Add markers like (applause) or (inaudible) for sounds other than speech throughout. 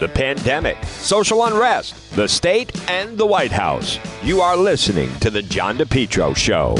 the pandemic, social unrest, the state, and the White House. You are listening to The John DePetro Show.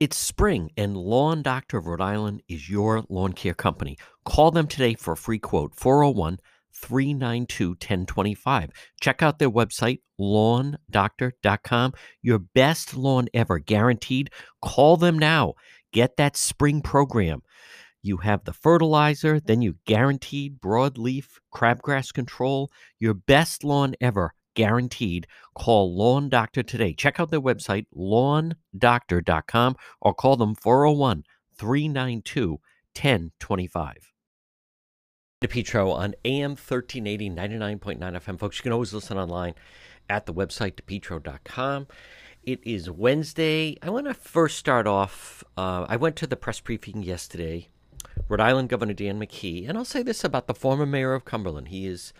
It's spring, and Lawn Doctor of Rhode Island is your lawn care company. Call them today for a free quote 401 392 1025. Check out their website, lawndoctor.com. Your best lawn ever, guaranteed. Call them now. Get that spring program. You have the fertilizer, then you guaranteed broadleaf crabgrass control. Your best lawn ever, guaranteed. Call Lawn Doctor today. Check out their website, lawndoctor.com, or call them 401 392 1025. DePetro on AM 1380, 99.9 FM. Folks, you can always listen online at the website, depetro.com. It is Wednesday. I want to first start off. Uh, I went to the press briefing yesterday. Rhode Island Governor Dan McKee, and I'll say this about the former mayor of Cumberland. He is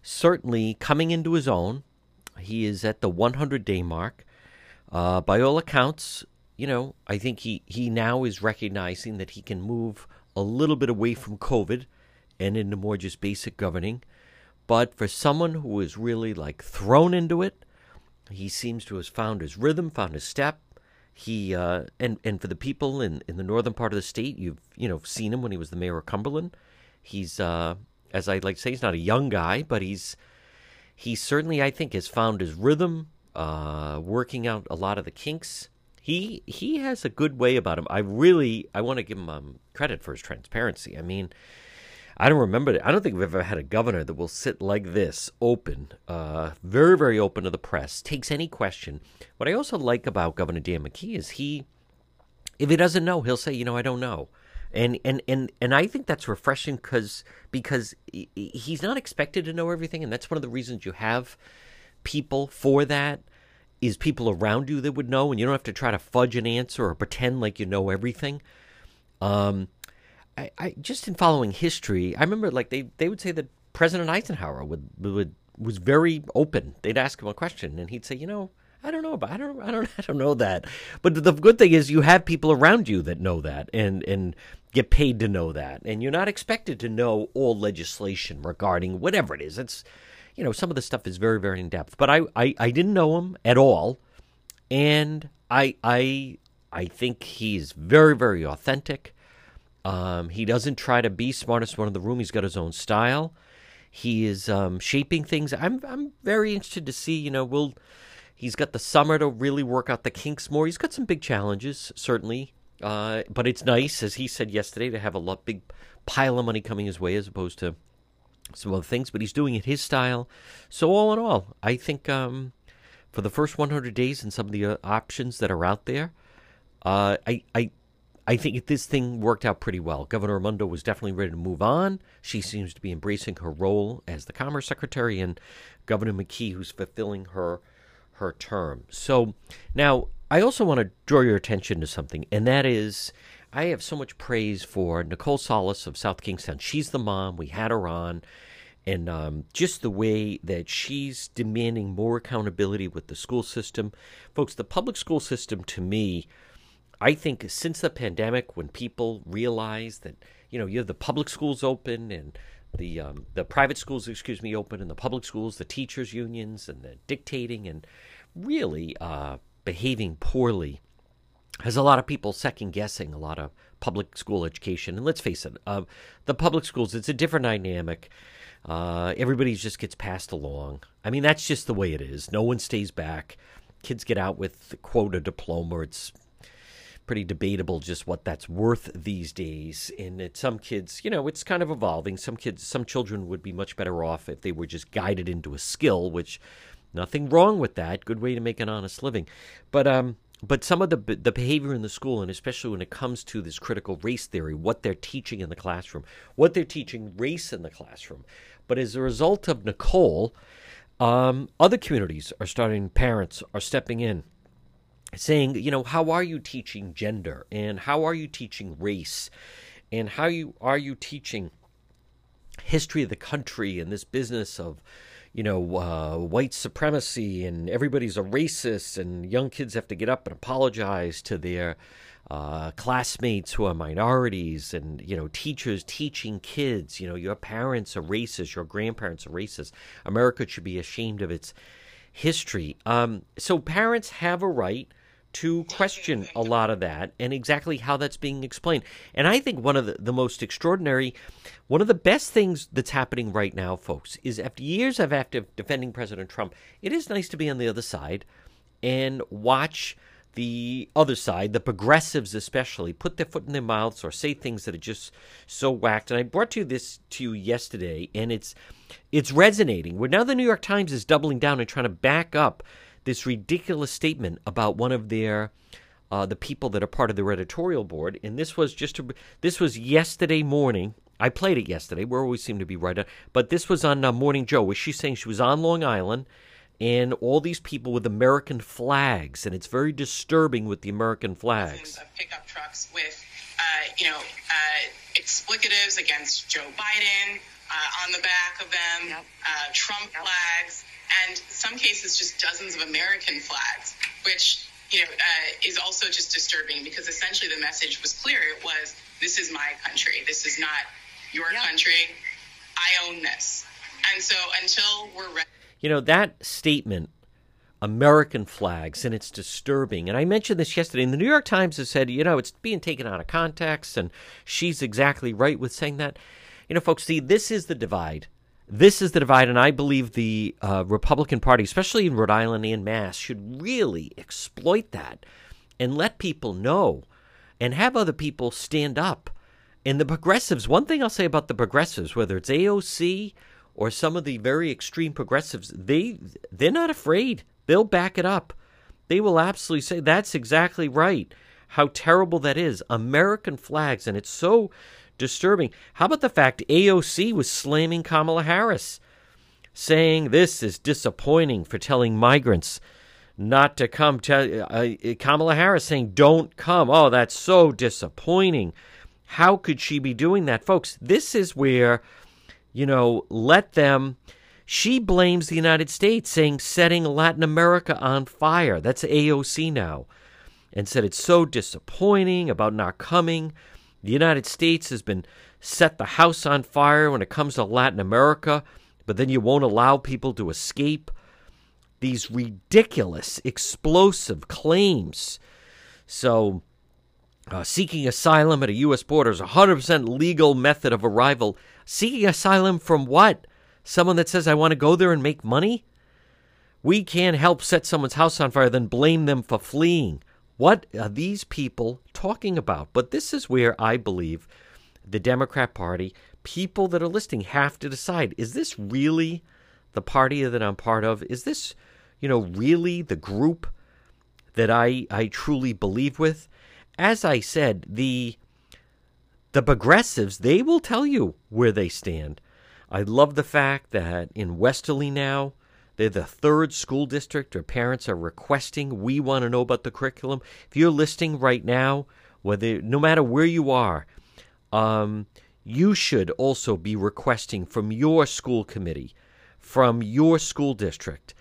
certainly coming into his own. He is at the 100 day mark. Uh, by all accounts, you know, I think he, he now is recognizing that he can move a little bit away from COVID and into more just basic governing. But for someone who is really like thrown into it, he seems to have found his rhythm, found his step. He uh, and and for the people in, in the northern part of the state, you've you know seen him when he was the mayor of Cumberland. He's uh, as I like to say, he's not a young guy, but he's he certainly I think has found his rhythm, uh, working out a lot of the kinks. He he has a good way about him. I really I want to give him um, credit for his transparency. I mean, I don't remember. it. I don't think we've ever had a governor that will sit like this, open, uh, very, very open to the press, takes any question. What I also like about Governor Dan McKee is he, if he doesn't know, he'll say, you know, I don't know, and and and and I think that's refreshing because because he's not expected to know everything, and that's one of the reasons you have people for that is people around you that would know, and you don't have to try to fudge an answer or pretend like you know everything. Um, I, I just in following history, I remember like they, they would say that President Eisenhower would would was very open. They'd ask him a question, and he'd say, you know, I don't know about I don't I don't (laughs) I don't know that. But the good thing is you have people around you that know that and and get paid to know that. And you're not expected to know all legislation regarding whatever it is. It's you know, some of the stuff is very, very in depth. But I, I, I didn't know him at all. And I I I think he's very, very authentic. Um, he doesn't try to be smartest one in the room. He's got his own style. He is um, shaping things. I'm I'm very interested to see. You know, will he's got the summer to really work out the kinks more. He's got some big challenges, certainly. Uh, but it's nice, as he said yesterday, to have a lot, big pile of money coming his way as opposed to some other things. But he's doing it his style. So all in all, I think um, for the first 100 days and some of the uh, options that are out there, uh, I I I think this thing worked out pretty well. Governor Raimondo was definitely ready to move on. She seems to be embracing her role as the Commerce Secretary, and Governor McKee, who's fulfilling her her term. So now I also want to draw your attention to something, and that is I have so much praise for Nicole Solas of South Kingstown. She's the mom. We had her on. And um, just the way that she's demanding more accountability with the school system. Folks, the public school system to me I think since the pandemic, when people realize that you know you have the public schools open and the um, the private schools, excuse me, open, and the public schools, the teachers' unions, and the dictating and really uh, behaving poorly, has a lot of people second guessing a lot of public school education. And let's face it, uh, the public schools, it's a different dynamic. Uh, everybody just gets passed along. I mean, that's just the way it is. No one stays back. Kids get out with quote a diploma. It's pretty debatable just what that's worth these days. And it, some kids, you know, it's kind of evolving. Some kids, some children would be much better off if they were just guided into a skill, which nothing wrong with that. Good way to make an honest living. But um, but some of the the behavior in the school, and especially when it comes to this critical race theory, what they're teaching in the classroom, what they're teaching race in the classroom. But as a result of Nicole, um, other communities are starting. Parents are stepping in saying, you know, how are you teaching gender and how are you teaching race and how you are you teaching history of the country and this business of, you know, uh, white supremacy and everybody's a racist, and young kids have to get up and apologize to their uh, classmates who are minorities, and you know, teachers teaching kids, you know, your parents are racist, your grandparents are racist. America should be ashamed of its history. Um, so parents have a right to question a lot of that and exactly how that's being explained. And I think one of the, the most extraordinary, one of the best things that's happening right now, folks, is after years of active defending President Trump, it is nice to be on the other side and watch the other side, the progressives especially, put their foot in their mouths or say things that are just so whacked. And I brought you this to you yesterday, and it's it's resonating. Where now the New York Times is doubling down and trying to back up this ridiculous statement about one of their uh, the people that are part of their editorial board, and this was just a, this was yesterday morning. I played it yesterday. We always seem to be right on, but this was on uh, Morning Joe, where she's saying she was on Long Island, and all these people with American flags, and it's very disturbing with the American flags. Of pickup trucks with, uh, you know, uh, explicatives against Joe Biden uh, on the back of them, yep. Uh, Trump yep. flags and some cases just dozens of American flags, which you know uh, is also just disturbing because essentially the message was clear. It was this is my country. This is not your yep. country. I own this. And so until we're ready. You know that statement. American flags, and it's disturbing. And I mentioned this yesterday, and the New York Times has said, you know, it's being taken out of context, and she's exactly right with saying that. You know, folks, see, this is the divide this is the divide, and I believe the uh, Republican Party, especially in Rhode Island and Mass, should really exploit that and let people know and have other people stand up. And the progressives, one thing I'll say about the progressives, whether it's AOC or some of the very extreme progressives, they they're not afraid. They'll back it up. They will absolutely say that's exactly right. How terrible that is. American flags, and it's so disturbing. How about the fact AOC was slamming Kamala Harris, saying this is disappointing for telling migrants not to come. Tell uh, Kamala Harris saying don't come. Oh, that's so disappointing. How could she be doing that, folks? This is where, you know, let them. She blames the United States, saying setting Latin America on fire. That's AOC now. And said it's so disappointing about not coming. The United States has been set the house on fire when it comes to Latin America, but then you won't allow people to escape. These ridiculous, explosive claims. So, uh, seeking asylum at a U.S. border is a 100% legal method of arrival. Seeking asylum from what? Someone that says, I want to go there and make money? We can't help set someone's house on fire, then blame them for fleeing. What are these people talking about? But this is where I believe the Democrat Party, people that are listening, have to decide is this really the party that I'm part of? Is this, you know, really the group that I, I truly believe with? As I said, the the progressives, they will tell you where they stand. I love the fact that in Westerly now, they're the third school district or parents are requesting, we want to know about the curriculum. If you're listening right now, whether no matter where you are, um, you should also be requesting from your school committee, from your school district,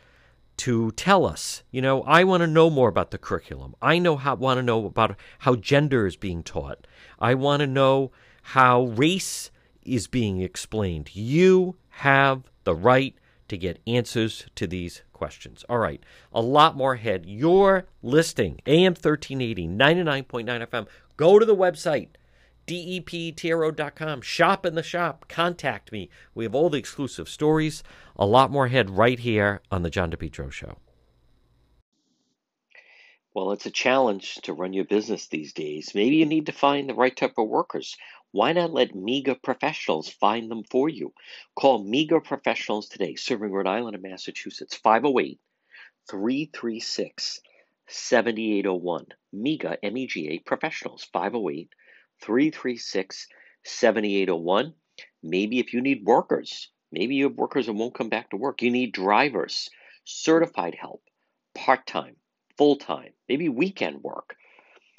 to tell us. You know, I want to know more about the curriculum. I know how want to know about how gender is being taught. I want to know how race is being explained. You have the right to get answers to these questions. All right, a lot more ahead. Your listing, AM 1380, 99.9 FM. Go to the website, depetro.com. Shop in the shop. Contact me. We have all the exclusive stories. A lot more ahead right here on The John DePetro Show. Well, it's a challenge to run your business these days. Maybe you need to find the right type of workers. Why not let MEGA professionals find them for you? Call MEGA professionals today, serving Rhode Island and Massachusetts, 508 336 7801. MEGA, M E G A professionals, 508 336 7801. Maybe if you need workers, maybe you have workers that won't come back to work. You need drivers, certified help, part time, full time, maybe weekend work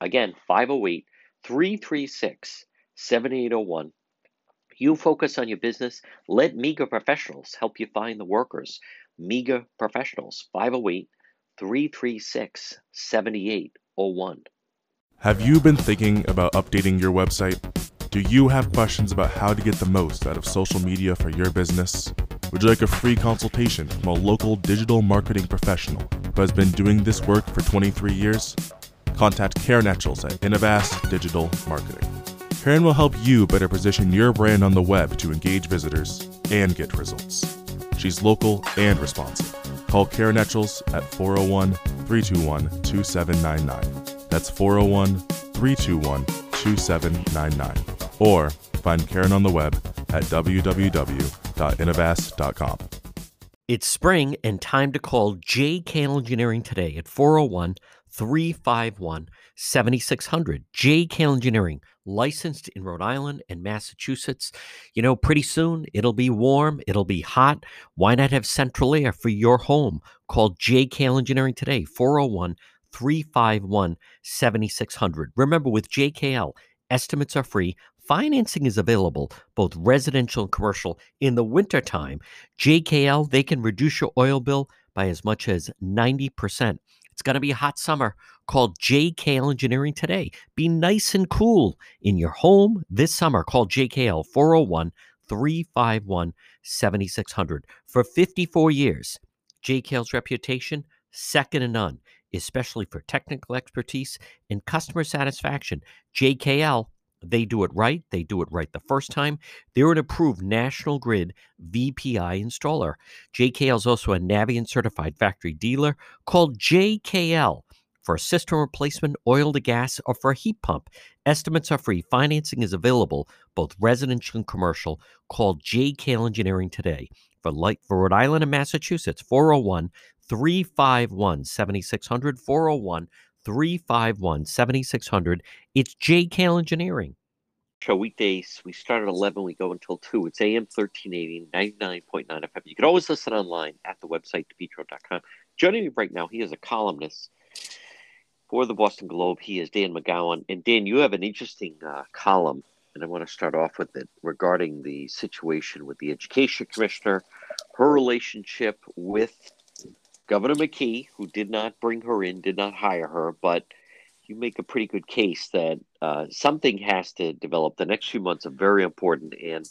Again, 508 336 7801. You focus on your business. Let MEGA Professionals help you find the workers. MEGA Professionals, 508 336 7801. Have you been thinking about updating your website? Do you have questions about how to get the most out of social media for your business? Would you like a free consultation from a local digital marketing professional who has been doing this work for 23 years? Contact Karen Etchels at Innovast Digital Marketing. Karen will help you better position your brand on the web to engage visitors and get results. She's local and responsive. Call Karen Etchels at 401 321 2799. That's 401 321 2799. Or find Karen on the web at www.innovast.com. It's spring and time to call JK Engineering today at 401 351 7600. JK Engineering, licensed in Rhode Island and Massachusetts. You know, pretty soon it'll be warm, it'll be hot. Why not have central air for your home? Call JK Engineering today, 401 351 7600. Remember, with JKL, estimates are free. Financing is available, both residential and commercial. In the wintertime, JKL, they can reduce your oil bill by as much as 90%. It's going to be a hot summer. Call JKL Engineering today. Be nice and cool in your home this summer. Call JKL 401 351 7600. For 54 years, JKL's reputation, second to none, especially for technical expertise and customer satisfaction. JKL they do it right. They do it right the first time. They're an approved National Grid VPI installer. JKL is also a Navien certified factory dealer called JKL for a system replacement, oil to gas, or for a heat pump. Estimates are free. Financing is available, both residential and commercial. Call JKL Engineering today for light for Rhode Island and Massachusetts 401 351 7600 401 351 7600. It's JKL Engineering. Show weekdays. We start at 11. We go until 2. It's AM 1380, 99.9 FM. You can always listen online at the website, depetro.com. Joining me right now, he is a columnist for the Boston Globe. He is Dan McGowan. And Dan, you have an interesting uh, column, and I want to start off with it regarding the situation with the education commissioner, her relationship with Governor McKee, who did not bring her in, did not hire her, but you make a pretty good case that uh, something has to develop. The next few months are very important, and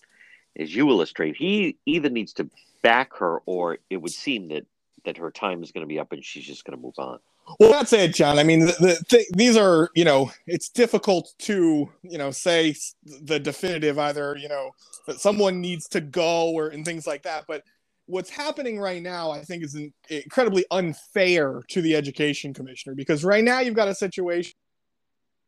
as you illustrate, he either needs to back her, or it would seem that that her time is going to be up, and she's just going to move on. Well, that's it, John. I mean, the, the th- these are, you know, it's difficult to, you know, say the definitive either, you know, that someone needs to go or and things like that. But what's happening right now, I think, is incredibly unfair to the education commissioner because right now you've got a situation.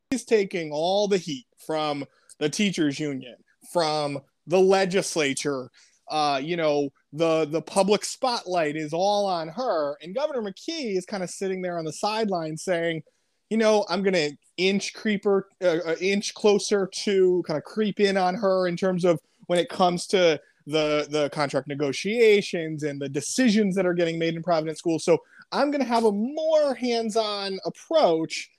He's taking all the heat from the teachers union, from the legislature. Uh, you know, the the public spotlight is all on her, and Governor McKee is kind of sitting there on the sideline saying, you know, I'm gonna inch creeper, uh, uh inch closer to kind of creep in on her in terms of when it comes to the the contract negotiations and the decisions that are getting made in Providence schools. So I'm going to have a more hands-on approach,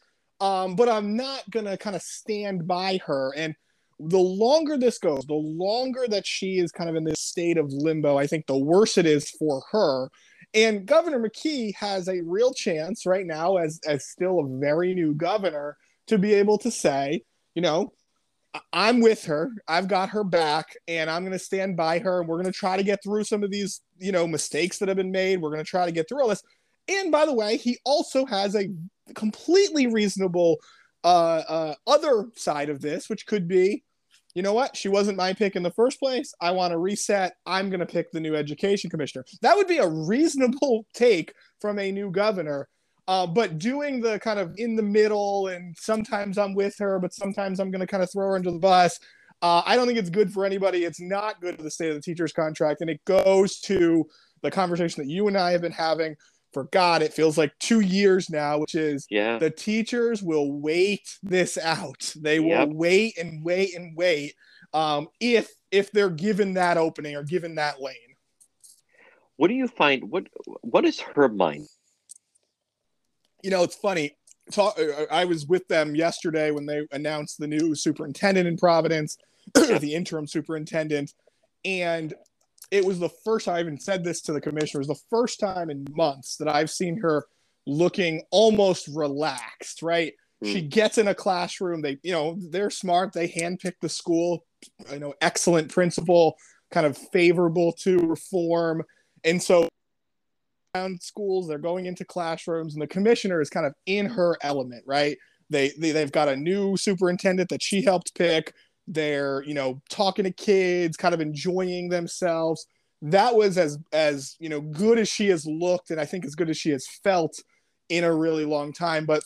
um, but I'm not going to kind of stand by her. And the longer this goes, the longer that she is kind of in this state of limbo, I think the worse it is for her. And Governor McKee has a real chance right now, as as still a very new governor, to be able to say, you know, I'm with her. I've got her back, and I'm going to stand by her. And we're going to try to get through some of these, you know, mistakes that have been made. We're going to try to get through all this. And by the way, he also has a completely reasonable uh, uh, other side of this, which could be, you know what? She wasn't my pick in the first place. I want to reset. I'm going to pick the new education commissioner. That would be a reasonable (laughs) take from a new governor. Uh, but doing the kind of in the middle, and sometimes I'm with her, but sometimes I'm going to kind of throw her under the bus. Uh, I don't think it's good for anybody. It's not good for the state of the teacher's contract, and it goes to the conversation that you and I have been having for God, it feels like two years now, which is Yeah. the teachers will wait this out. They will Yep. wait and wait and wait um, if if they're given that opening or given that lane. What do you find? What What is her mind? You know, it's funny. Talk, uh, uh, I was with them yesterday when they announced the new superintendent in Providence, (clears throat) the interim superintendent, and it was the first I even said this to the commissioners, the first time in months that I've seen her looking almost relaxed, right? She hmm. gets in a classroom. They, you know, they're smart. They handpick the school, you know, excellent principal, kind of favorable to reform. And so around schools, they're going into classrooms, and the commissioner is kind of in her element, right? They, they they've got a new superintendent that she helped pick. They're, you know, talking to kids, kind of enjoying themselves. That was as as you know good as she has looked, and I think as good as she has felt in a really long time. But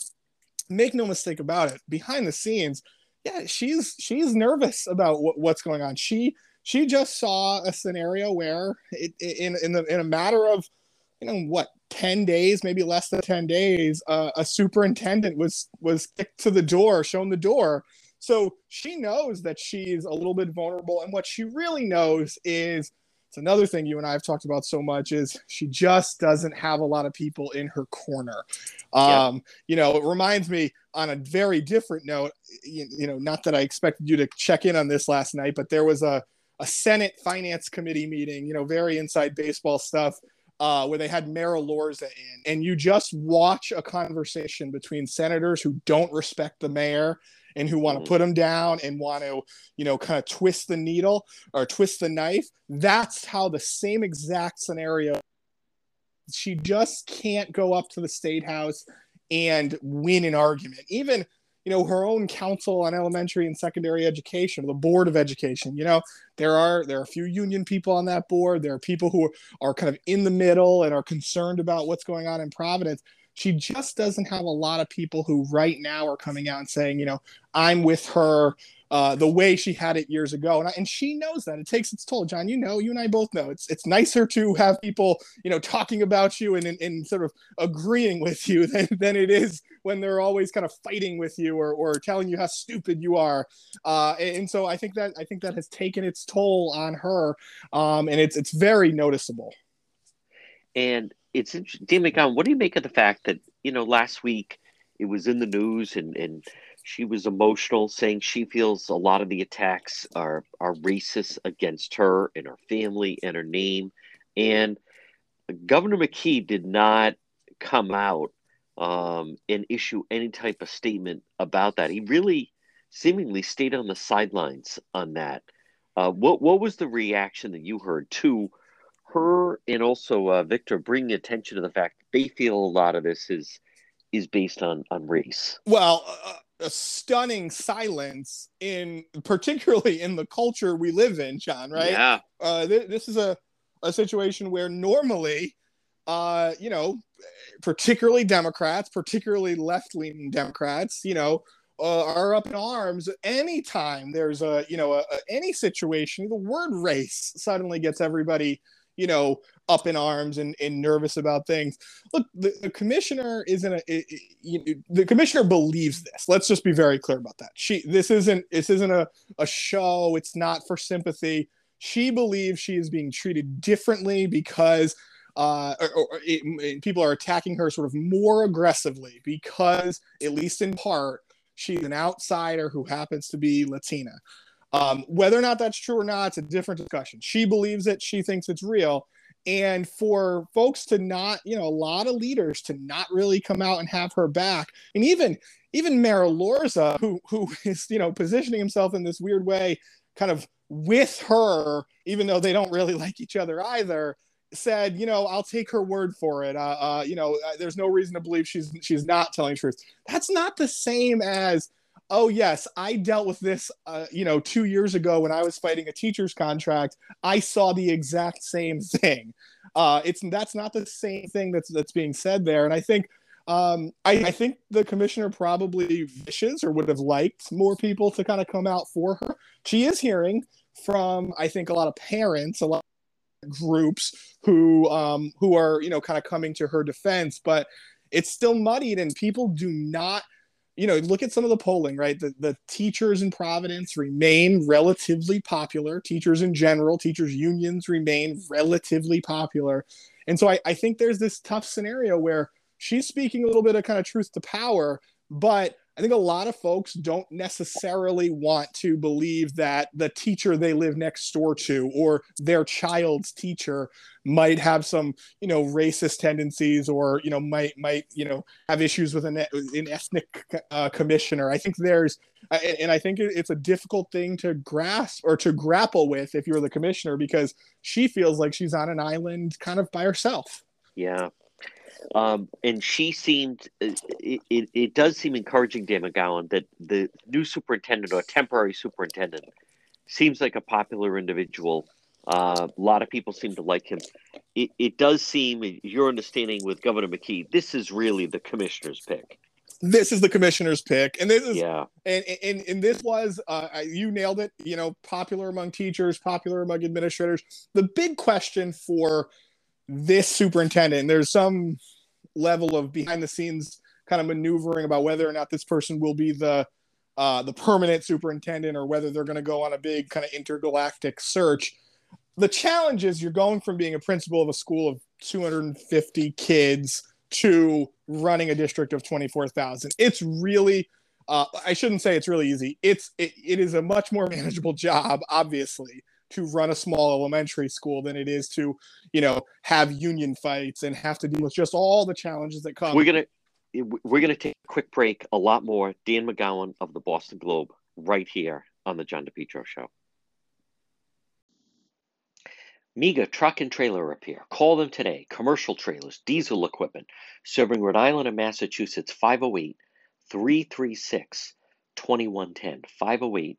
make no mistake about it, behind the scenes, yeah, she's she's nervous about what, what's going on. She she just saw a scenario where it, in in the in a matter of you know what 10 days maybe less than 10 days uh, a superintendent was was kicked to the door shown the door. So she knows that she's a little bit vulnerable and what she really knows is it's another thing you and I have talked about so much is she just doesn't have a lot of people in her corner. Um, You know, it reminds me on a very different note, you, you know, not that I expected you to check in on this last night, but there was a, a Senate Finance Committee meeting, you know, very inside baseball stuff, uh, where they had Mayor Elorza in. And you just watch a conversation between senators who don't respect the mayor and who want to Mhm. put him down and want to, you know, kind of twist the needle or twist the knife. That's how the same exact scenario. She just can't go up to the state house and win an argument. Even, you know, her own council on elementary and secondary education, the board of education, you know, there are there are a few union people on that board. There are people who are, are kind of in the middle and are concerned about what's going on in Providence. She just doesn't have a lot of people who right now are coming out and saying, you know, I'm with her uh, the way she had it years ago. And, I, and she knows that it takes its toll. John, you know, you and I both know it's it's nicer to have people, you know, talking about you and, and, and sort of agreeing with you (laughs) than, than it is when they're always kind of fighting with you or, or telling you how stupid you are. Uh, and, and so I think that I think that has taken its toll on her. Um, and it's it's very noticeable. And it's. Dan McGowan, what do you make of the fact that, you know, last week it was in the news and, and she was emotional, saying she feels a lot of the attacks are, are racist against her and her family and her name. And Governor McKee did not come out um, and issue any type of statement about that. He really seemingly stayed on the sidelines on that. Uh, what what was the reaction that you heard to her and also uh, Victor bringing attention to the fact that they feel a lot of this is is based on on race? Well, a, a stunning silence in particularly in the culture we live in, John. Right? Yeah. uh, th- this is a, a situation where normally, uh, you know, particularly Democrats, particularly left leaning Democrats, you know, uh, are up in arms anytime there's a, you know, a, a- any situation. The word race suddenly gets everybody, you know, up in arms and, and nervous about things. Look, the, the commissioner isn't a, i- i- you- the commissioner believes this. Let's just be very clear about that. She, this isn't, this isn't a, a show. It's not for sympathy she believes she is being treated differently because uh, or, or it, it- people are attacking her sort of more aggressively because, at least in part, she's an outsider who happens to be Latina. Um, whether or not that's true or not, it's a different discussion. She believes it. She thinks it's real. And for folks to not, you know, a lot of leaders to not really come out and have her back, and even even Mayor Elorza, who who (laughs) is, you know, positioning himself in this weird way, kind of with her, even though they don't really (laughs) like each other either, said, you know, I'll take her word for it. Uh, uh, you know, uh, there's no reason to believe she's she's not telling truth. That's not the same as, oh yes, I dealt with this, uh, you know, two years ago when I was fighting a teacher's contract. I saw the exact same (laughs) thing. Uh, it's that's not the same thing that's that's being said there, and I think. Um, I, I, think the commissioner probably wishes or would have liked more people to kind of come out for her. She is hearing from, I think, a lot of parents, a lot of groups who um, who are you know kind of coming to her defense, but it's still muddied, and people do not you know, look at some of the polling, right? The, the teachers in Providence remain relatively popular. Teachers in general, teachers' unions remain relatively popular. And so I, I think there's this tough scenario where she's speaking a little bit of kind of truth to power, but I think a lot of folks don't necessarily want to believe that the teacher they live next door to or their child's teacher might have some, you know, racist tendencies or, you know, might might, you know, have issues with an, an ethnic uh, commissioner. I think there's and I think it's a difficult thing to grasp or to grapple with if you're the commissioner because she feels like she's on an island kind of by herself. Yeah, um, and she seemed, it, it, it, does seem encouraging, Dan McGowan, that the new superintendent or temporary superintendent seems like a popular individual. Uh, a lot of people seem to like him. It, it does seem, your understanding with Governor McKee, this is really the commissioner's pick. This is the commissioner's pick, and this is yeah, and and, and this was uh, you nailed it. You know, popular among teachers, popular among administrators. The big question for this superintendent. There's some level of behind the scenes kind of maneuvering about whether or not this person will be the uh, the permanent superintendent or whether they're going to go on a big kind of intergalactic search. The challenge is you're going from being a principal of a school of 250 kids to running a district of 24,000. It's really uh, I shouldn't say it's really easy. It's it, it is a much more manageable job, obviously, to run a small elementary school than it is to, you know, have union fights and have to deal with just all the challenges that come. We're gonna we're gonna take a quick break. A lot more. Dan McGowan of the Boston Globe, right here on the John DePetro Show. MEGA Truck and Trailer Repair. Call them today. Commercial trailers, diesel equipment, serving Rhode Island and Massachusetts. 508 336 2110. 508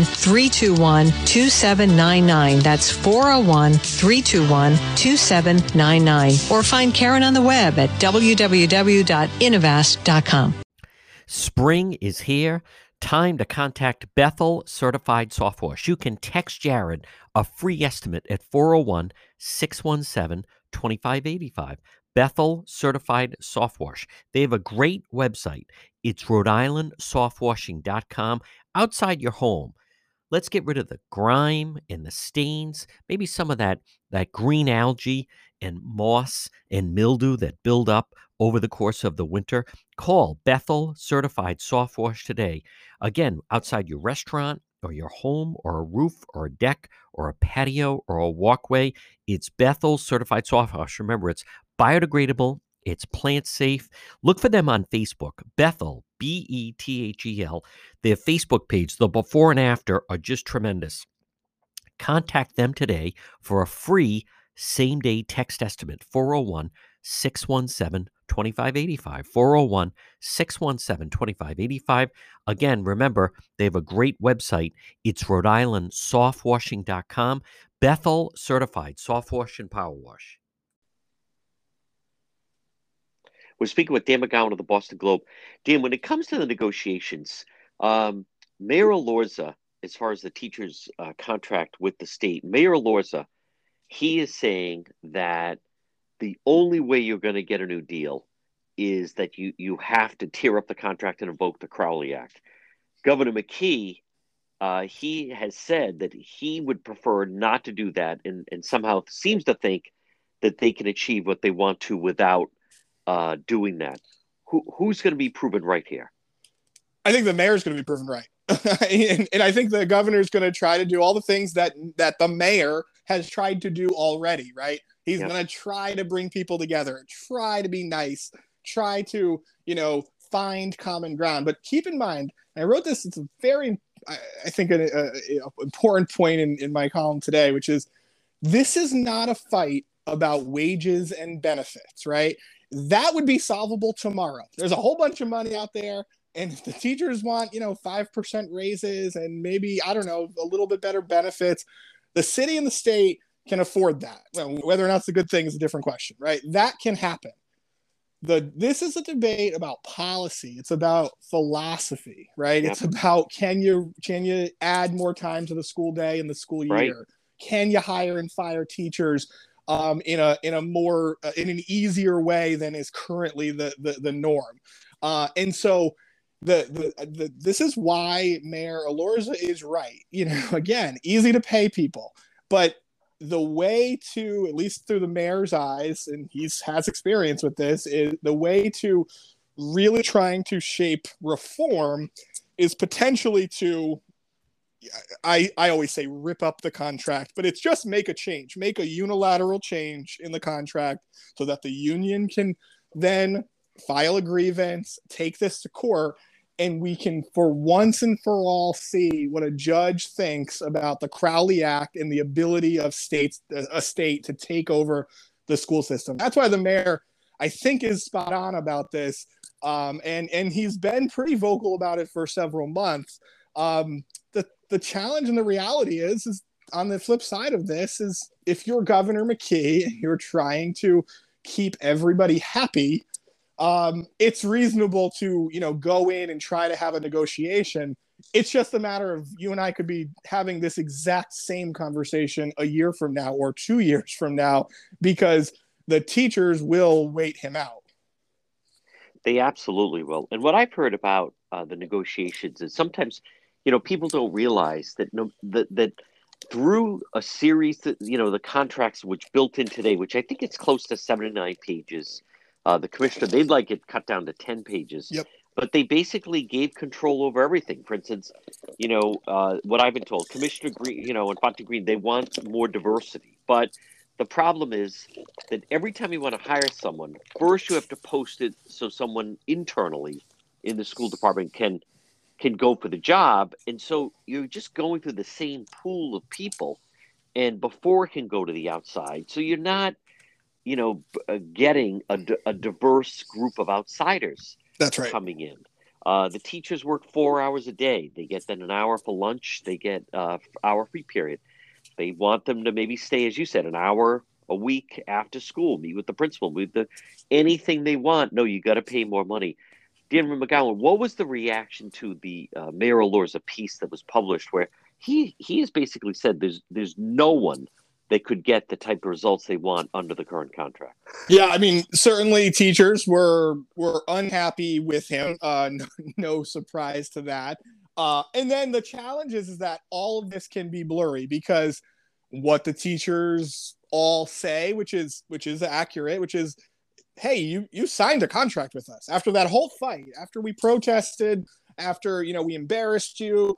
321 2799. That's 401 321 2799. Or find Karen on the web at www.innovast.com. Spring is here. Time to contact Bethel Certified Soft Wash. You can text Jared a free estimate at 401 617 2585. Bethel Certified Soft Wash. They have a great website. It's Rhode Island Softwashing.com. Outside your home, Let's get rid of the grime and the stains, maybe some of that, that green algae and moss and mildew that build up over the course of the winter. Call Bethel Certified Soft Wash today. Again, outside your restaurant or your home or a roof or a deck or a patio or a walkway, it's Bethel Certified Soft Wash. Remember, it's biodegradable it's plant safe. Look for them on Facebook, Bethel, B E T H E L. Their Facebook page, the before and after, are just tremendous. Contact them today for a free same day text estimate 401 617 2585. 401 617 2585. Again, remember, they have a great website. It's Rhode Island softwashing.com. Bethel certified soft wash and power wash. We're speaking with Dan McGowan of the Boston Globe. Dan, when it comes to the negotiations, um, Mayor Elorza, as far as the teachers' uh, contract with the state, Mayor Elorza, he is saying that the only way you're going to get a new deal is that you you have to tear up the contract and invoke the Crowley Act. Governor McKee, uh, he has said that he would prefer not to do that, and and somehow seems to think that they can achieve what they want to without uh, doing that. Who, who's going to be proven right here? I think the mayor's going to be proven right. (laughs) and, and, I think the governor's going to try to do all the things that that the mayor has tried to do already, right? He's yep. going to try to bring people together, try to be nice, try to, you know, find common ground. But keep in mind, I wrote this, it's a very, I, I think, an important point in, in my column today, which is this is not a fight about wages and benefits, right? That would be solvable tomorrow. There's a whole bunch of money out there. And if the teachers want, you know, 5% raises and maybe, I don't know, a little bit better benefits, the city and the state can afford that. Well, whether or not it's a good thing is a different question, right? That can happen. The this is a debate about policy. It's about philosophy, right? It's about can you can you add more time to the school day and the school year? Right. Can you hire and fire teachers um, in a in a more uh, in an easier way than is currently the the, the norm. Uh, and so the, the the this is why Mayor Elorza is right. You know, (laughs) again, easy to pay people, but the way to at least through the mayor's eyes, and he's has experience with this, is the way to really trying to shape reform is potentially to I, I always say rip up the contract, but it's just make a change, make a unilateral change in the contract so that the union can then file a grievance, take this to court, and we can, for once and for all, see what a judge thinks about the Crowley Act and the ability of states, a state to take over the school system. That's why the mayor, I think, is spot on about this, um, and and he's been pretty vocal about it for several months. Um, the challenge and the reality is is on the flip side of this is if you're Governor McKee, you're trying to keep everybody happy. Um, it's reasonable to you know go in and try to have a negotiation. It's just a matter of you and I could be having this exact same conversation a year from now or two years from now because the teachers will wait him out. They absolutely will. And what I've heard about uh, the negotiations is sometimes you know people don't realize that no that that through a series that you know the contracts which built in today which i think it's close to 79 pages uh, the commissioner they'd like it cut down to 10 pages. Yep. but they basically gave control over everything. For instance you know uh, what i've been told commissioner green you know and Infante-Green they want more diversity. But the problem is that every time you want to hire someone first you have to post it so someone internally in the school department can can go for the job. And so you're just going through the same pool of people and before can go to the outside. So you're not, you know, uh, getting a, a diverse group of outsiders that's right coming in. Uh, the teachers work four hours a day. They get then an hour for lunch. They get uh, hour free period. They want them to maybe stay, as you said, an hour a week after school, meet with the principal, meet the anything they want. No, you got to pay more money. Dan McGowan, what was the reaction to the uh, Mayor Elorza piece that was published, where he he has basically said there's there's no one that could get the type of results they want under the current contract. Yeah, I mean, certainly teachers were were unhappy with him. Uh, no, no surprise to that. Uh, and then the challenge is, is that all of this can be blurry because what the teachers all say, which is which is accurate, which is hey, you you signed a contract with us after that whole fight, after we protested, after you know we embarrassed you,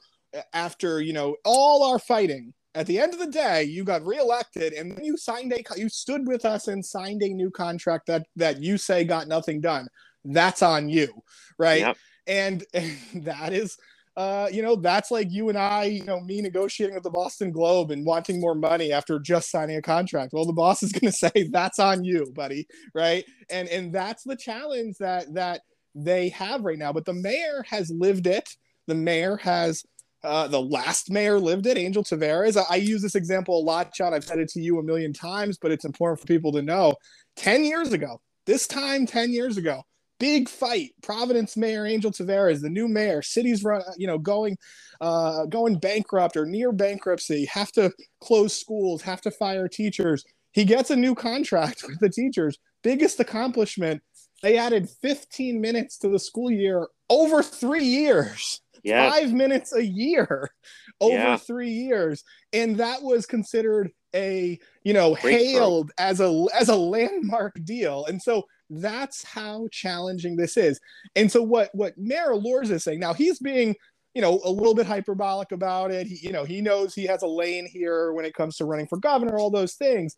after you know all our fighting. At the end of the day, you got reelected, and then you signed a you stood with us and signed a new contract that that you say got nothing done. That's on you, right? Yep. And, and (laughs) that is uh, you know, that's like you and I, you know, me negotiating with the Boston Globe and wanting more money after just signing a contract. Well, the boss is going (laughs) to say that's on you, buddy, right? And and that's the challenge that that they have right now. But the mayor has lived it. The mayor has uh, the last mayor lived it, Angel Taveras. I, I, use this example a lot, John. I've said it to you a million times, but it's important for people to know. 10 years ago, this time 10 years ago, big fight. Providence Mayor Angel Taveras, the new mayor, cities run, you know, going, uh, going bankrupt or near bankruptcy, have to close schools, have to fire teachers. He gets a new contract (laughs) with the teachers. Biggest accomplishment. They added 15 minutes to the school year over three years. Yeah. Five minutes a year (laughs) over Yeah. three years. And that was considered a, you know, Breakthrough. hailed as a as a landmark deal. And so that's how challenging this is. And so what what Mayor Elorza is saying now, he's being you know a little bit hyperbolic about it. He you know he knows he has a lane here when it comes to running for governor, all those things,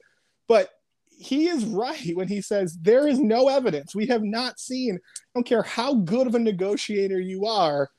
but he is right when he says there is no evidence. We have not seen. I don't care how good of a negotiator you are.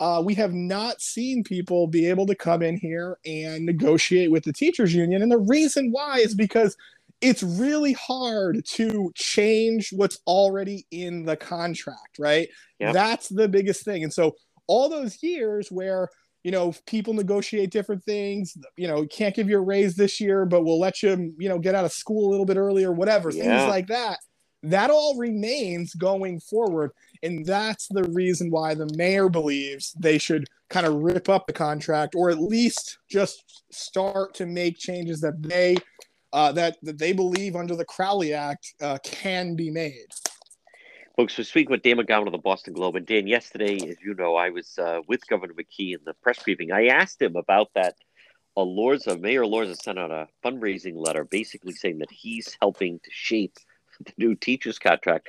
Uh, we have not seen people be able to come in here and negotiate with the teachers union. And the reason why is because it's really hard to change what's already in the contract, right? Yep. That's the biggest thing. And so all those years where you know people negotiate different things, you know, can't give you a raise this year, but we'll let you, you know, get out of school a little bit earlier, whatever, Yeah. things like that. That all remains going forward. And that's the reason why the mayor believes they should kind of rip up the contract or at least just start to make changes that they uh, that, that they believe under the Crowley Act uh, can be made. Folks, we're speaking with Dan McGowan of the Boston Globe. And Dan, yesterday, as you know, I was uh, with Governor McKee in the press briefing. I asked him about that. Uh, Elorza, Mayor Elorza sent out a fundraising letter basically saying that he's helping to shape (laughs) the new teachers contract.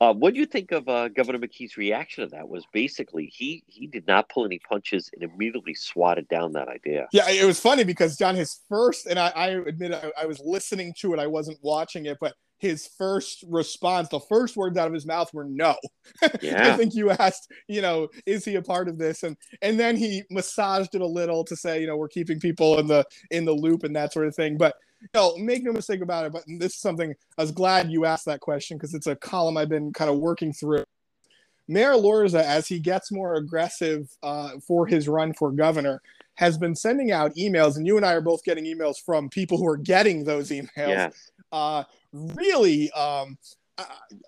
Uh, what do you think of uh, Governor McKee's reaction to that? Was basically he he did not pull any punches and immediately swatted down that idea. Yeah, it was funny because John, his first, and I, I admit I, I was listening to it, I wasn't watching it, but his first response, the first words out of his mouth were no. (laughs) I think you asked, you know, is he a part of this? And and then he massaged it a little to say, you know, we're keeping people in the in the loop and that sort of thing. But no, make no mistake about it. But this is something I was glad you asked that question because it's a column I've been kind of working through. Mayor Elorza, as he gets more aggressive uh, for his run for governor, has been sending out emails, and you and I are both getting emails from people who are getting those emails yes, uh, really um, uh,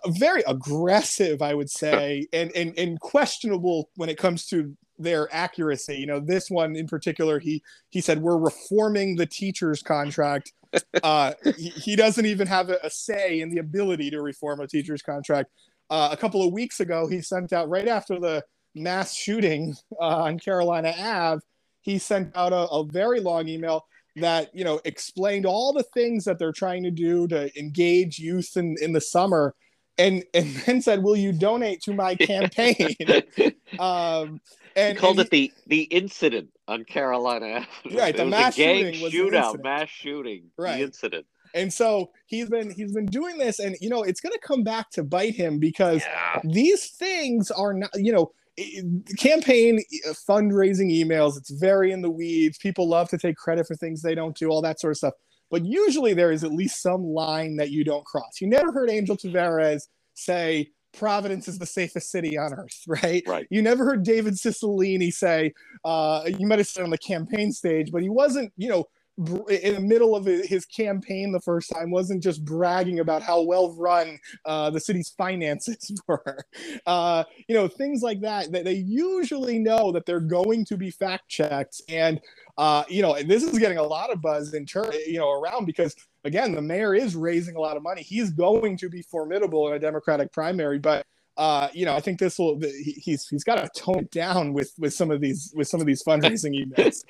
very aggressive, I would say, (laughs) and, and and questionable when it comes to their accuracy. You know, this one in particular, he he said we're reforming the teacher's contract. (laughs) Uh, he, he doesn't even have a, a say in the ability to reform a teacher's contract. Uh, a couple of weeks ago, he sent out right after the mass shooting uh, on Carolina Ave. He sent out a, a very long email that you know explained all the things that they're trying to do to engage youth in, in the summer and and (laughs) then said will you donate to my campaign um and he called and it the the incident on Carolina. Right, the mass shooting shootout, incident. mass shooting, Right. the incident. and so he's been he's been doing this and you know it's going to come back to bite him because Yeah, these things are not you know campaign uh, fundraising emails it's very in the weeds. People love to take credit for things they don't do all that sort of stuff. But usually there is at least some line that you don't cross. You never heard angel taveras say providence is the safest city on earth (laughs) right? Right. you never heard david cicilline say uh, you might have said on the campaign stage but he wasn't you know in the middle of his campaign the first time wasn't just bragging about how well run uh, the city's finances (laughs) were uh, you know things like that that they usually know that they're going to be fact checked and uh, you know this is getting a lot of buzz in turn you know around because again the mayor is raising a lot of money he's going to be formidable in a democratic primary but uh, you know, I think this will. he- He's he's got to tone it down with with some of these with some of these fundraising (laughs) emails.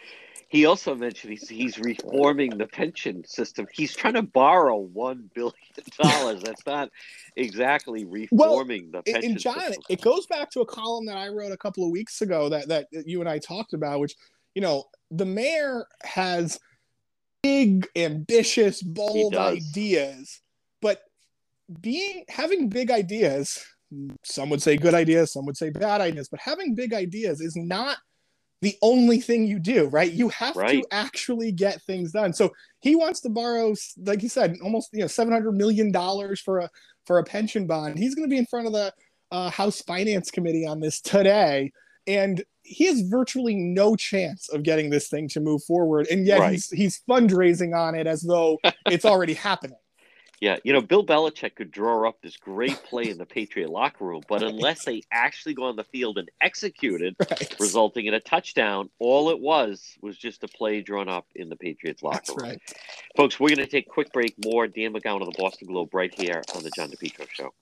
He also mentioned he's he's reforming the pension system. He's trying to borrow one billion (laughs) dollars. That's not exactly reforming the And- pension and John, system. it goes back to a column that I wrote a couple of weeks ago that that you and I talked about, which you know the mayor has big, ambitious, bold ideas, but being having big ideas, some would say good ideas, some would say bad ideas, but having big ideas is not the only thing you do, right? You have Right. to actually get things done. So he wants to borrow, like you said, almost you know seven hundred million dollars for a for a pension bond. He's going to be in front of the uh, House Finance Committee on this today, and he has virtually no chance of getting this thing to move forward. And yet Right. he's he's fundraising on it as though (laughs) it's already happening. Yeah, you know, Bill Belichick could draw up this great play in the Patriot locker room, but right. unless they actually go on the field and execute it, (laughs) right. resulting in a touchdown, all it was was just a play drawn up in the Patriots locker That's room. Right. Folks, we're going to take a quick break. More Dan McGowan of the Boston Globe right here on the John DePetro Show.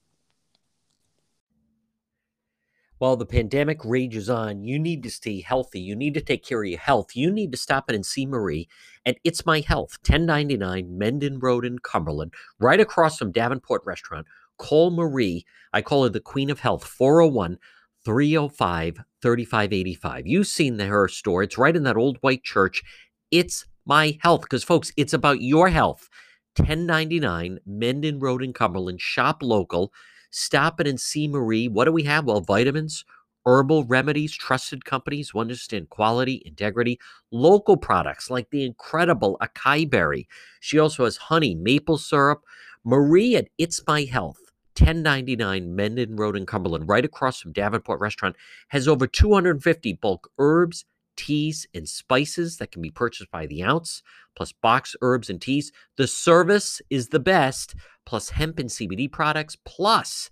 While the pandemic rages on, you need to stay healthy. You need to take care of your health. You need to stop in and see Marie at It's My Health, 1099 Mendon Road in Cumberland, right across from Davenport Restaurant. Call Marie. I call her the Queen of Health, 401 305 3585. You've seen the, her store. It's right in that old white church. It's My Health, because, folks, it's about your health. 1099 Mendon Road in Cumberland. Shop local. Stop it and see Marie. What do we have? Well, vitamins, herbal remedies, trusted companies who understand quality, integrity, local products like the incredible acai berry. She also has honey, maple syrup. Marie at It's My Health. 1099 Mendon Road in Cumberland, right across from Davenport Restaurant, has over 250 bulk herbs, teas, and spices that can be purchased by the ounce, plus box herbs and teas. The service is the best plus hemp and CBD products, plus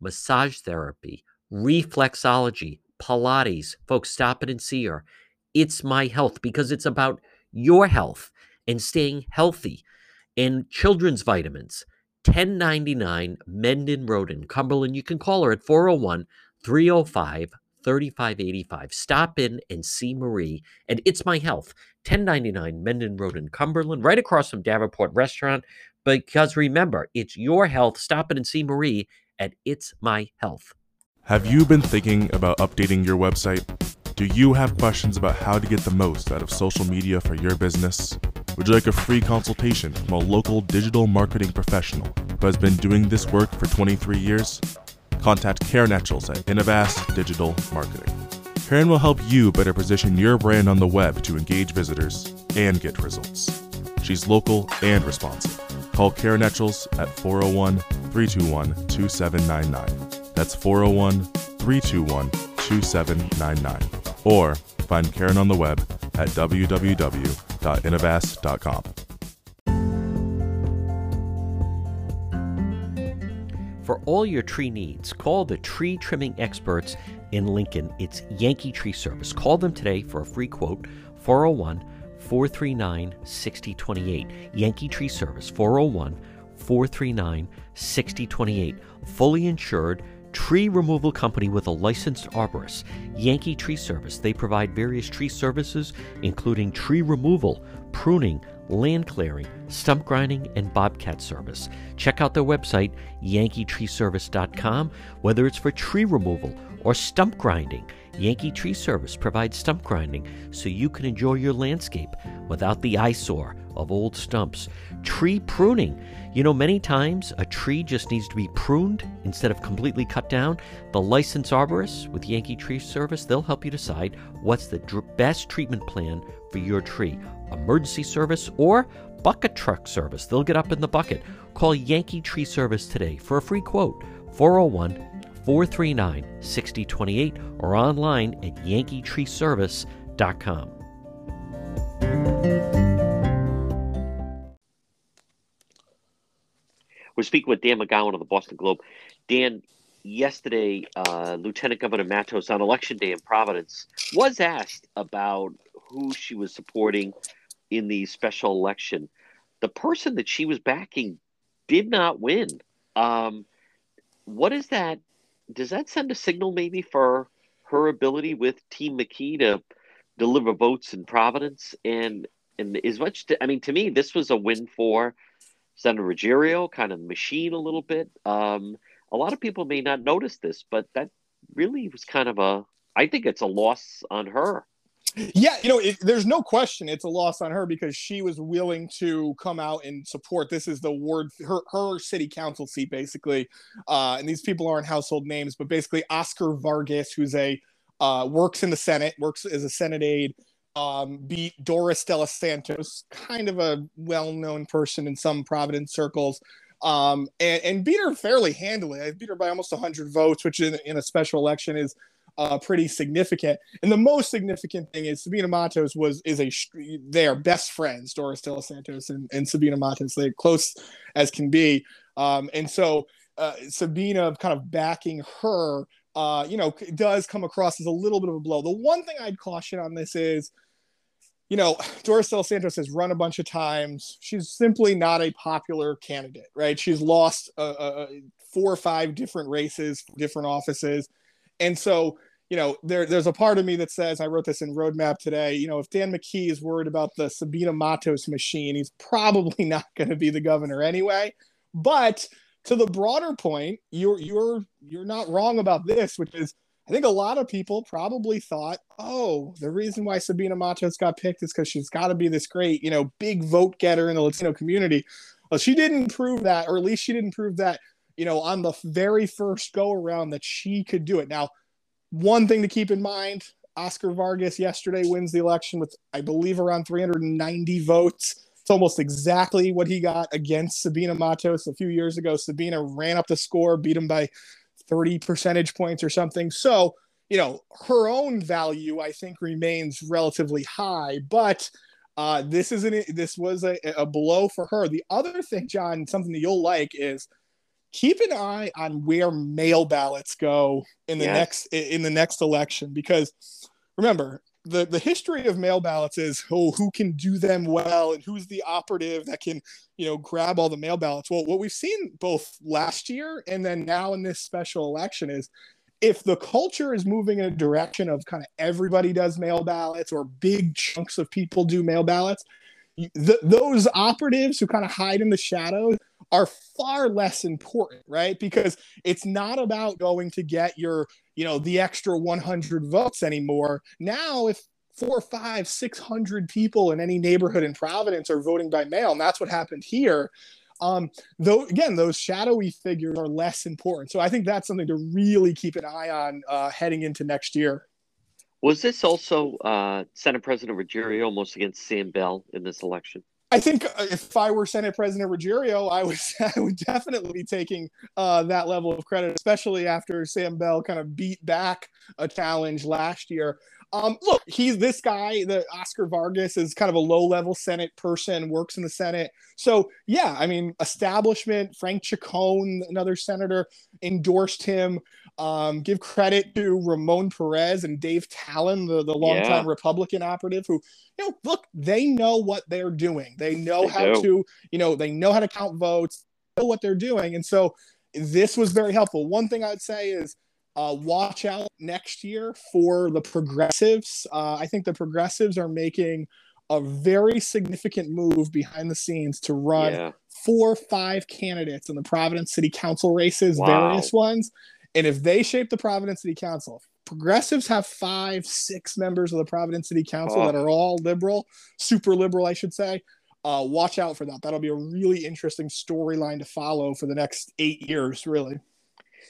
massage therapy, reflexology, Pilates. Folks, stop it and see her. It's my health because it's about your health and staying healthy. And children's vitamins, 1099 Mendon Road in Cumberland. You can call her at 401 305 3585. Stop in and see Marie. And it's my health, 1099 Mendon Road in Cumberland, right across from Davenport Restaurant. Because remember, it's your health. Stop in and see Marie at It's My Health. Have you been thinking about updating your website? Do you have questions about how to get the most out of social media for your business? Would you like a free consultation from a local digital marketing professional who has been doing this work for 23 years? Contact Karen Etchels at Innovast Digital Marketing. Karen will help you better position your brand on the web to engage visitors and get results. She's local and responsive. Call Karen Etchels at 401 321 2799. That's 401 321 2799. Or find Karen on the web at www.innovast.com. For all your tree needs, call the tree trimming experts in Lincoln. It's Yankee Tree Service. Call them today for a free quote 401 439 6028. Yankee Tree Service 401 439 6028. Fully insured tree removal company with a licensed arborist. Yankee Tree Service. They provide various tree services, including tree removal, pruning, land clearing, stump grinding, and bobcat service. Check out their website, yankeetreeservice.com, whether it's for tree removal or stump grinding. Yankee Tree Service provides stump grinding so you can enjoy your landscape without the eyesore of old stumps. Tree pruning. You know, many times a tree just needs to be pruned instead of completely cut down. The licensed arborist with Yankee Tree Service, they'll help you decide what's the dr- best treatment plan for your tree. Emergency service or bucket truck service. They'll get up in the bucket. Call Yankee Tree Service today for a free quote 401 439 6028 or online at yankeetreeservice.com. We're speaking with Dan McGowan of the Boston Globe. Dan, yesterday, uh, Lieutenant Governor Matos on election day in Providence was asked about who she was supporting in the special election. The person that she was backing did not win. Um, what is that does that send a signal maybe for her ability with Team McKee to deliver votes in Providence? And and as much, to, I mean, to me, this was a win for Senator Ruggerio, kind of machine a little bit. Um, a lot of people may not notice this, but that really was kind of a. I think it's a loss on her. Yeah, you know, it, there's no question it's a loss on her because she was willing to come out and support. This is the word her her city council seat basically, uh, and these people aren't household names, but basically Oscar Vargas, who's a uh, works in the Senate, works as a Senate aide, um, beat Doris De Santos, kind of a well-known person in some Providence circles, um, and, and beat her fairly handily. I beat her by almost 100 votes, which in, in a special election is uh, pretty significant. And the most significant thing is Sabina Matos was is a they are best friends, Doris De Los Santos and, and Sabina Matos. They're close as can be, um, and so uh, Sabina kind of backing her, uh, you know, does come across as a little bit of a blow. The one thing I'd caution on this is. You know, Doris De Los Santos has run a bunch of times. She's simply not a popular candidate, right? She's lost uh, uh, four or five different races, different offices. And so you know, there there's a part of me that says I wrote this in Roadmap today. You know, if Dan McKee is worried about the Sabina Matos machine, he's probably (laughs) not going to be the governor anyway. But to the broader point, you're you're you're not wrong about this, which is I think a lot of people probably thought, oh, the reason why Sabina Matos got picked is because she's got to be this great, you know, big vote getter in the Latino community. Well, she didn't prove that, or at least she didn't prove that, you know, on the very first go around that she could do it. Now, one thing to keep in mind Oscar Vargas yesterday wins the election with, I believe, around 390 votes. It's almost exactly what he got against Sabina Matos a few years ago. Sabina ran up the score, beat him by 30 percentage points or something. So, you know, her own value, I think, remains relatively high, but uh, this isn't this was a, a blow for her. The other thing, John, something that you'll like is keep an eye on where mail ballots go in the yes. next in the next election because remember the the history of mail ballots is oh who can do them well and who's the operative that can you know grab all the mail ballots well what we've seen both last year and then now in this special election is if the culture is moving in a direction of kind of everybody does mail ballots or big chunks of people do mail ballots the, those operatives who kind of hide in the shadows are far less important, right? Because it's not about going to get your, you know, the extra 100 votes anymore. Now, if four, five, six hundred people in any neighborhood in Providence are voting by mail, and that's what happened here. Um, though again, those shadowy figures are less important. So I think that's something to really keep an eye on uh, heading into next year. Was this also uh, Senate President Ruggerio almost against Sam Bell in this election? I think uh, if I were Senate President Ruggerio, I would (laughs) I would definitely be taking uh, that level of credit, especially after Sam Bell kind of beat back a challenge last year. Um, look, he's this guy. The Oscar Vargas is kind of a low-level Senate person, works in the Senate. So yeah, I mean, establishment. Frank Ciccone, another senator, endorsed him. Um, give credit to Ramon Perez and Dave Talon, the, the longtime yeah. Republican operative, who, you know, look, they know what they're doing. They know they how do. to, you know, they know how to count votes, know what they're doing. And so this was very helpful. One thing I'd say is uh, watch out next year for the progressives. Uh, I think the progressives are making a very significant move behind the scenes to run yeah. four or five candidates in the Providence City Council races, wow. various ones. And if they shape the Providence City Council, progressives have five, six members of the Providence City Council oh. that are all liberal, super liberal, I should say. Uh, watch out for that. That'll be a really interesting storyline to follow for the next eight years, really.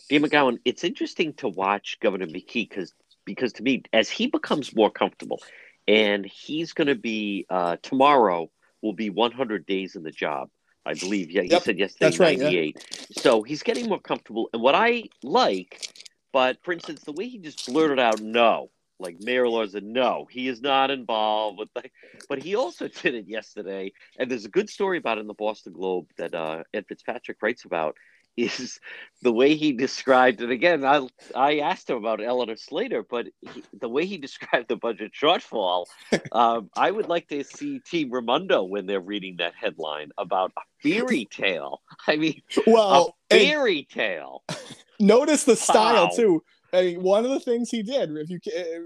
Dean McGowan, it's interesting to watch Governor McKee because because to me, as he becomes more comfortable, and he's going to be uh, tomorrow will be 100 days in the job. I believe. Yeah, yep. he said yesterday That's 98. Right, yeah. So he's getting more comfortable. And what I like, but for instance, the way he just blurted out no, like Mayor Law said, no, he is not involved with the, but he also (laughs) did it yesterday. And there's a good story about it in the Boston Globe that uh, Ed Fitzpatrick writes about (laughs) is the way he described it. Again, I I asked him about Eleanor Slater, but he, the way he (laughs) described the budget shortfall, (laughs) um, I would like to see Team Raimondo when they're reading that headline about a fairy tale. I mean, well, a fairy tale. Notice the style wow. too. I mean, one of the things he did, if you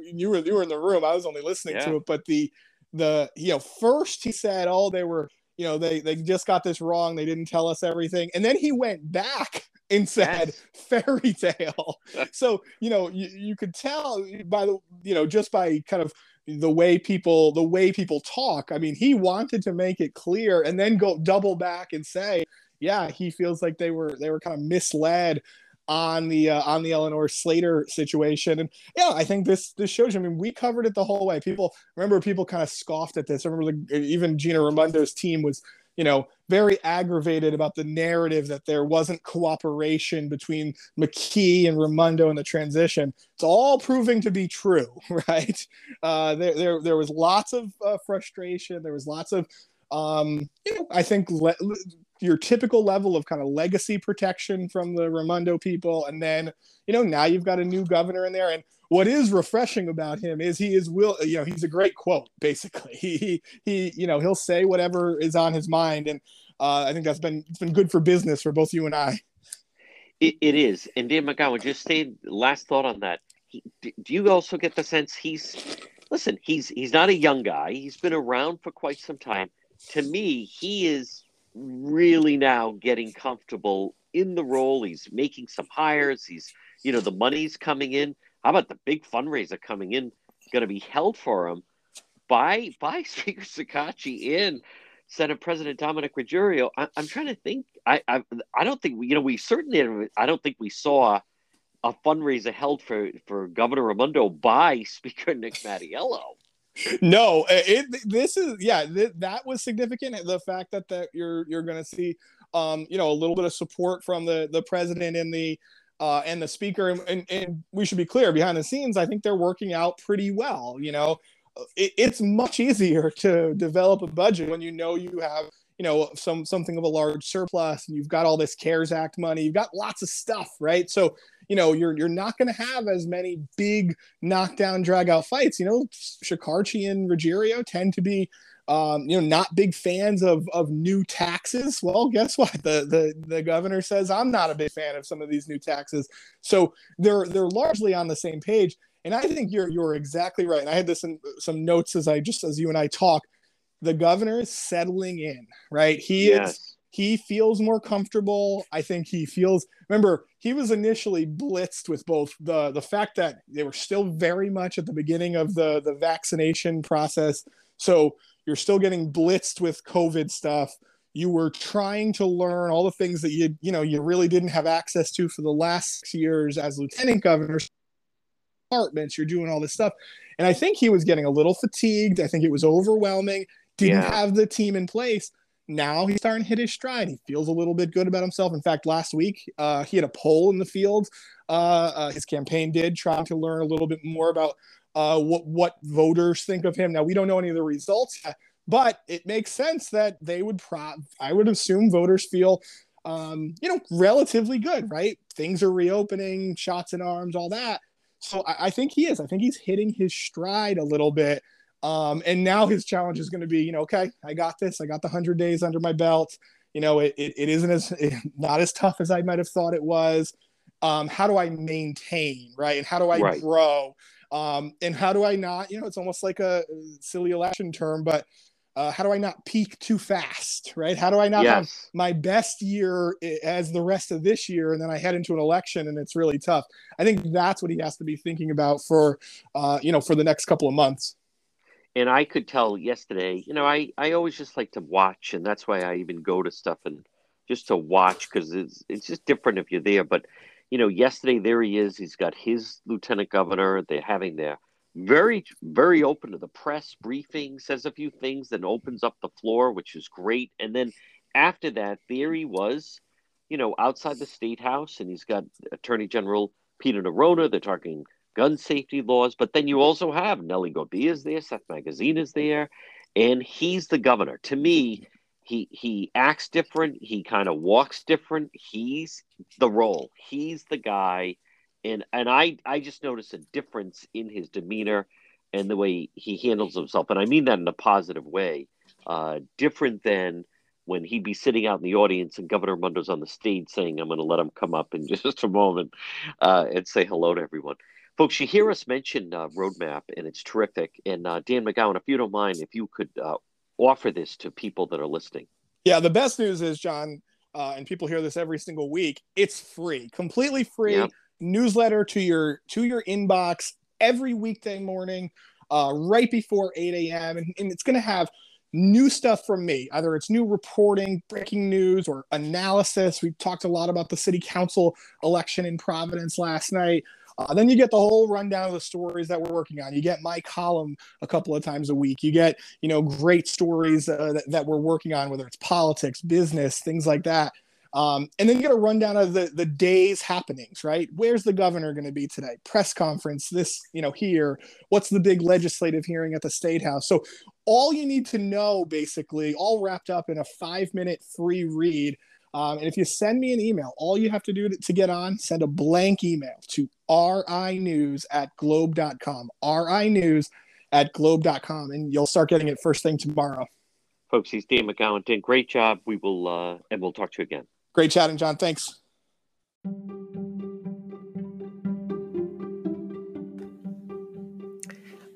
you were you were in the room, I was only listening yeah. to it, but the the you know first he said, oh, they were you know they they just got this wrong. They didn't tell us everything. And then he went back and said yes. (laughs) fairy tale. (laughs) So you know you, you could tell by the you know just by kind of the way people the way people talk. I mean he wanted to make it clear and then go double back and say yeah he feels like they were they were kind of misled on the uh, on the Eleanor Slater situation. And yeah, I think this this shows. You, I mean, we covered it the whole way. People remember people kind of scoffed at this. I remember the, even Gina Raimondo's team was you know, very aggravated about the narrative that there wasn't cooperation between McKee and Raimondo in the transition. It's all proving to be true, (laughs) right? Uh, there, there, there was lots of uh, frustration. There was lots of, um, you know, I think le- your typical level of kind of legacy protection from the Raimondo people, and then, you know, now you've got a new governor in there, and what is refreshing about him is he is will you know he's a great quote basically (laughs) he he, he you know he'll say whatever is on his mind and uh, I think that's been it's been good for business for both you and I. it, it is, and Dan McGowan just stayed. Last thought on that. He, do you also get the sense he's listen? He's he's not a young guy. He's been around for quite some time. To me, he is really now getting comfortable in the role. He's making some hires. He's you know the money's coming in. How about the big fundraiser coming in? Going to be held for him by by (laughs) Speaker Shekarchi and Senate President Dominic Ruggerio. I, am trying to think. I, I I don't think you know we certainly I don't think we saw a fundraiser held for for Governor Raimondo by (laughs) Speaker Nick Mattiello. No, it, this is yeah th- that was significant. The fact that that you're you're going to see um you know a little bit of support from the the president and the uh, and the speaker. And, and, and, we should be clear behind the scenes, I think they're working out pretty well. You know, it, it's much easier (laughs) to develop a budget when you know you have you know some something of a large surplus and you've got all this cares act money you've got lots of stuff right so you know you're you're not going to have as many big knockdown drag out fights you know Shekarchi and Ruggerio tend to be um, you know, not big fans of of new taxes. Well, guess what? The the the governor says I'm not a big fan of some of these new taxes. So they're they're largely on the same page. And I think you're you're exactly right. And I had this in some notes as I just as you and I talk. The governor is settling in, right? He yes. is he feels more comfortable. I think he feels remember, he was initially blitzed with both the the fact that they were still very much at the beginning of the the vaccination process. So you're still getting blitzed with COVID stuff. You were trying to learn all the things that you you know you really didn't have access to for the last six years as lieutenant governor. Departments, you're doing all this stuff, and I think he was getting a little fatigued. I think it was overwhelming. Didn't yeah. have the team in place. Now he's starting to hit his stride. He feels a little bit good about himself. In fact, last week uh, he had a poll in the field. Uh, uh, his campaign did trying to learn a little bit more about uh, what what voters think of him. Now we don't know any of the results, yet, but it makes sense that they would. I would assume voters feel, um, you know, relatively good, right? Things are reopening, shots in arms, all that. So I, I think he is. I think he's hitting his stride a little bit. Um, and now his challenge is going to be, you know, okay, I got this. I got the hundred days under my belt. You know, it, it, it isn't as it, not as tough as I might have thought it was. Um, how do I maintain, right? And how do I right. grow? Um, and how do I not, you know, it's almost like a silly election term, but uh, how do I not peak too fast, right? How do I not yes. have my best year as the rest of this year, and then I head into an election and it's really tough. I think that's what he has to be thinking about for, uh, you know, for the next couple of months. And I could tell yesterday, you know, I I always just like to watch, and that's why I even go to stuff and just to watch because it's it's just different if you're there. But you know, yesterday there he is. He's got his lieutenant governor. They're having their very, very open to the press briefing, says a few things, then opens up the floor, which is great. And then after that, there he was, you know, outside the state house, and he's got Attorney General Peter Neronha. They're talking gun safety laws, but then you also have Nellie Gorbea is there, Seth Magaziner is there, and he's the governor. To me, he he acts different. He kind of walks different. He's the role. He's the guy and and I I just notice a difference in his demeanor and the way he handles himself, and I mean that in a positive way. Uh, different than when he'd be sitting out in the audience and Governor Mundo's on the stage saying, "I'm going to let him come up in (laughs) just a moment uh, and say hello to everyone." Folks, you hear us mention uh, roadmap, and it's terrific. And uh, Dan McGowan, if you don't mind, if you could uh, offer this to people that are listening. Yeah, the best news is, John, uh, and people hear this every single week. It's free, completely free. Yep newsletter to your to your inbox every weekday morning, uh, right before 8 a.m. And, and it's going to have new stuff from me. Either it's new reporting, breaking news, or analysis. We talked a lot about the city council election in Providence last night. Uh, then you get the whole rundown of the stories that we're working on. You get my column a couple of times a week. You get, you know, great stories uh, that, that we're working on, whether it's politics, business, things like that. Um, and then you get a rundown of the the day's happenings, right? Where's the governor going to be today? Press conference, this, you know, here. What's the big legislative hearing at the state house? So all you need to know, basically, all wrapped up in a five minute free read. Um, and if you send me an email, all you have to do to, to get on, send a blank email to rinews at globe.com. rinews at globe.com, and you'll start getting it first thing tomorrow. Folks, he's Dan McGowan. Dan, great job. We will, uh, and we'll talk to you again. Great chatting, John. Thanks.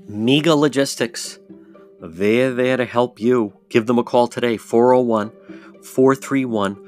Mega Logistics. They're there to help you. Give them a call today, 401 431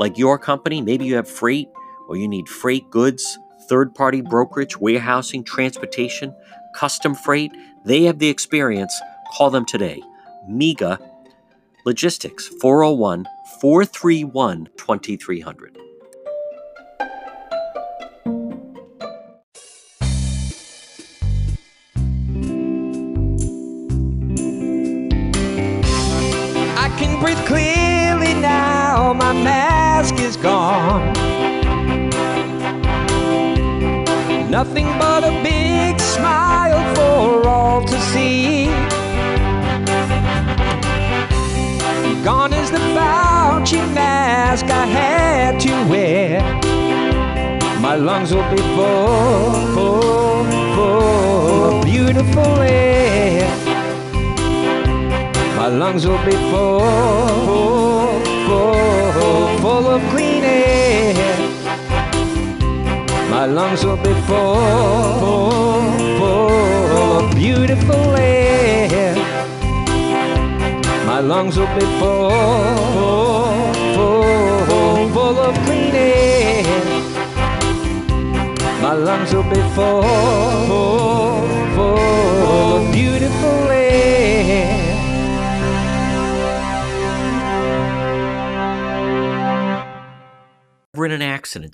like your company? Maybe you have freight or you need freight goods, third party brokerage, warehousing, transportation, custom freight. They have the experience. Call them today. MEGA Logistics 401 431 2300. Nothing but a big smile for all to see. Gone is the Fauci mask I had to wear. My lungs will be full, full, full of beautiful air. My lungs will be full, full, full, full of clean air. My lungs will be full, full, full of beautiful air. My lungs will be full, full, full of clean air. My lungs will be full, full,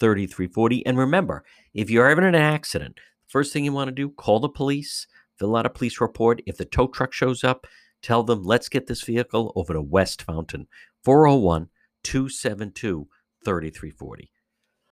3340. And remember, if you're ever in an accident, first thing you want to do, call the police, fill out a police report. If the tow truck shows up, tell them, let's get this vehicle over to West Fountain, 401 272 3340.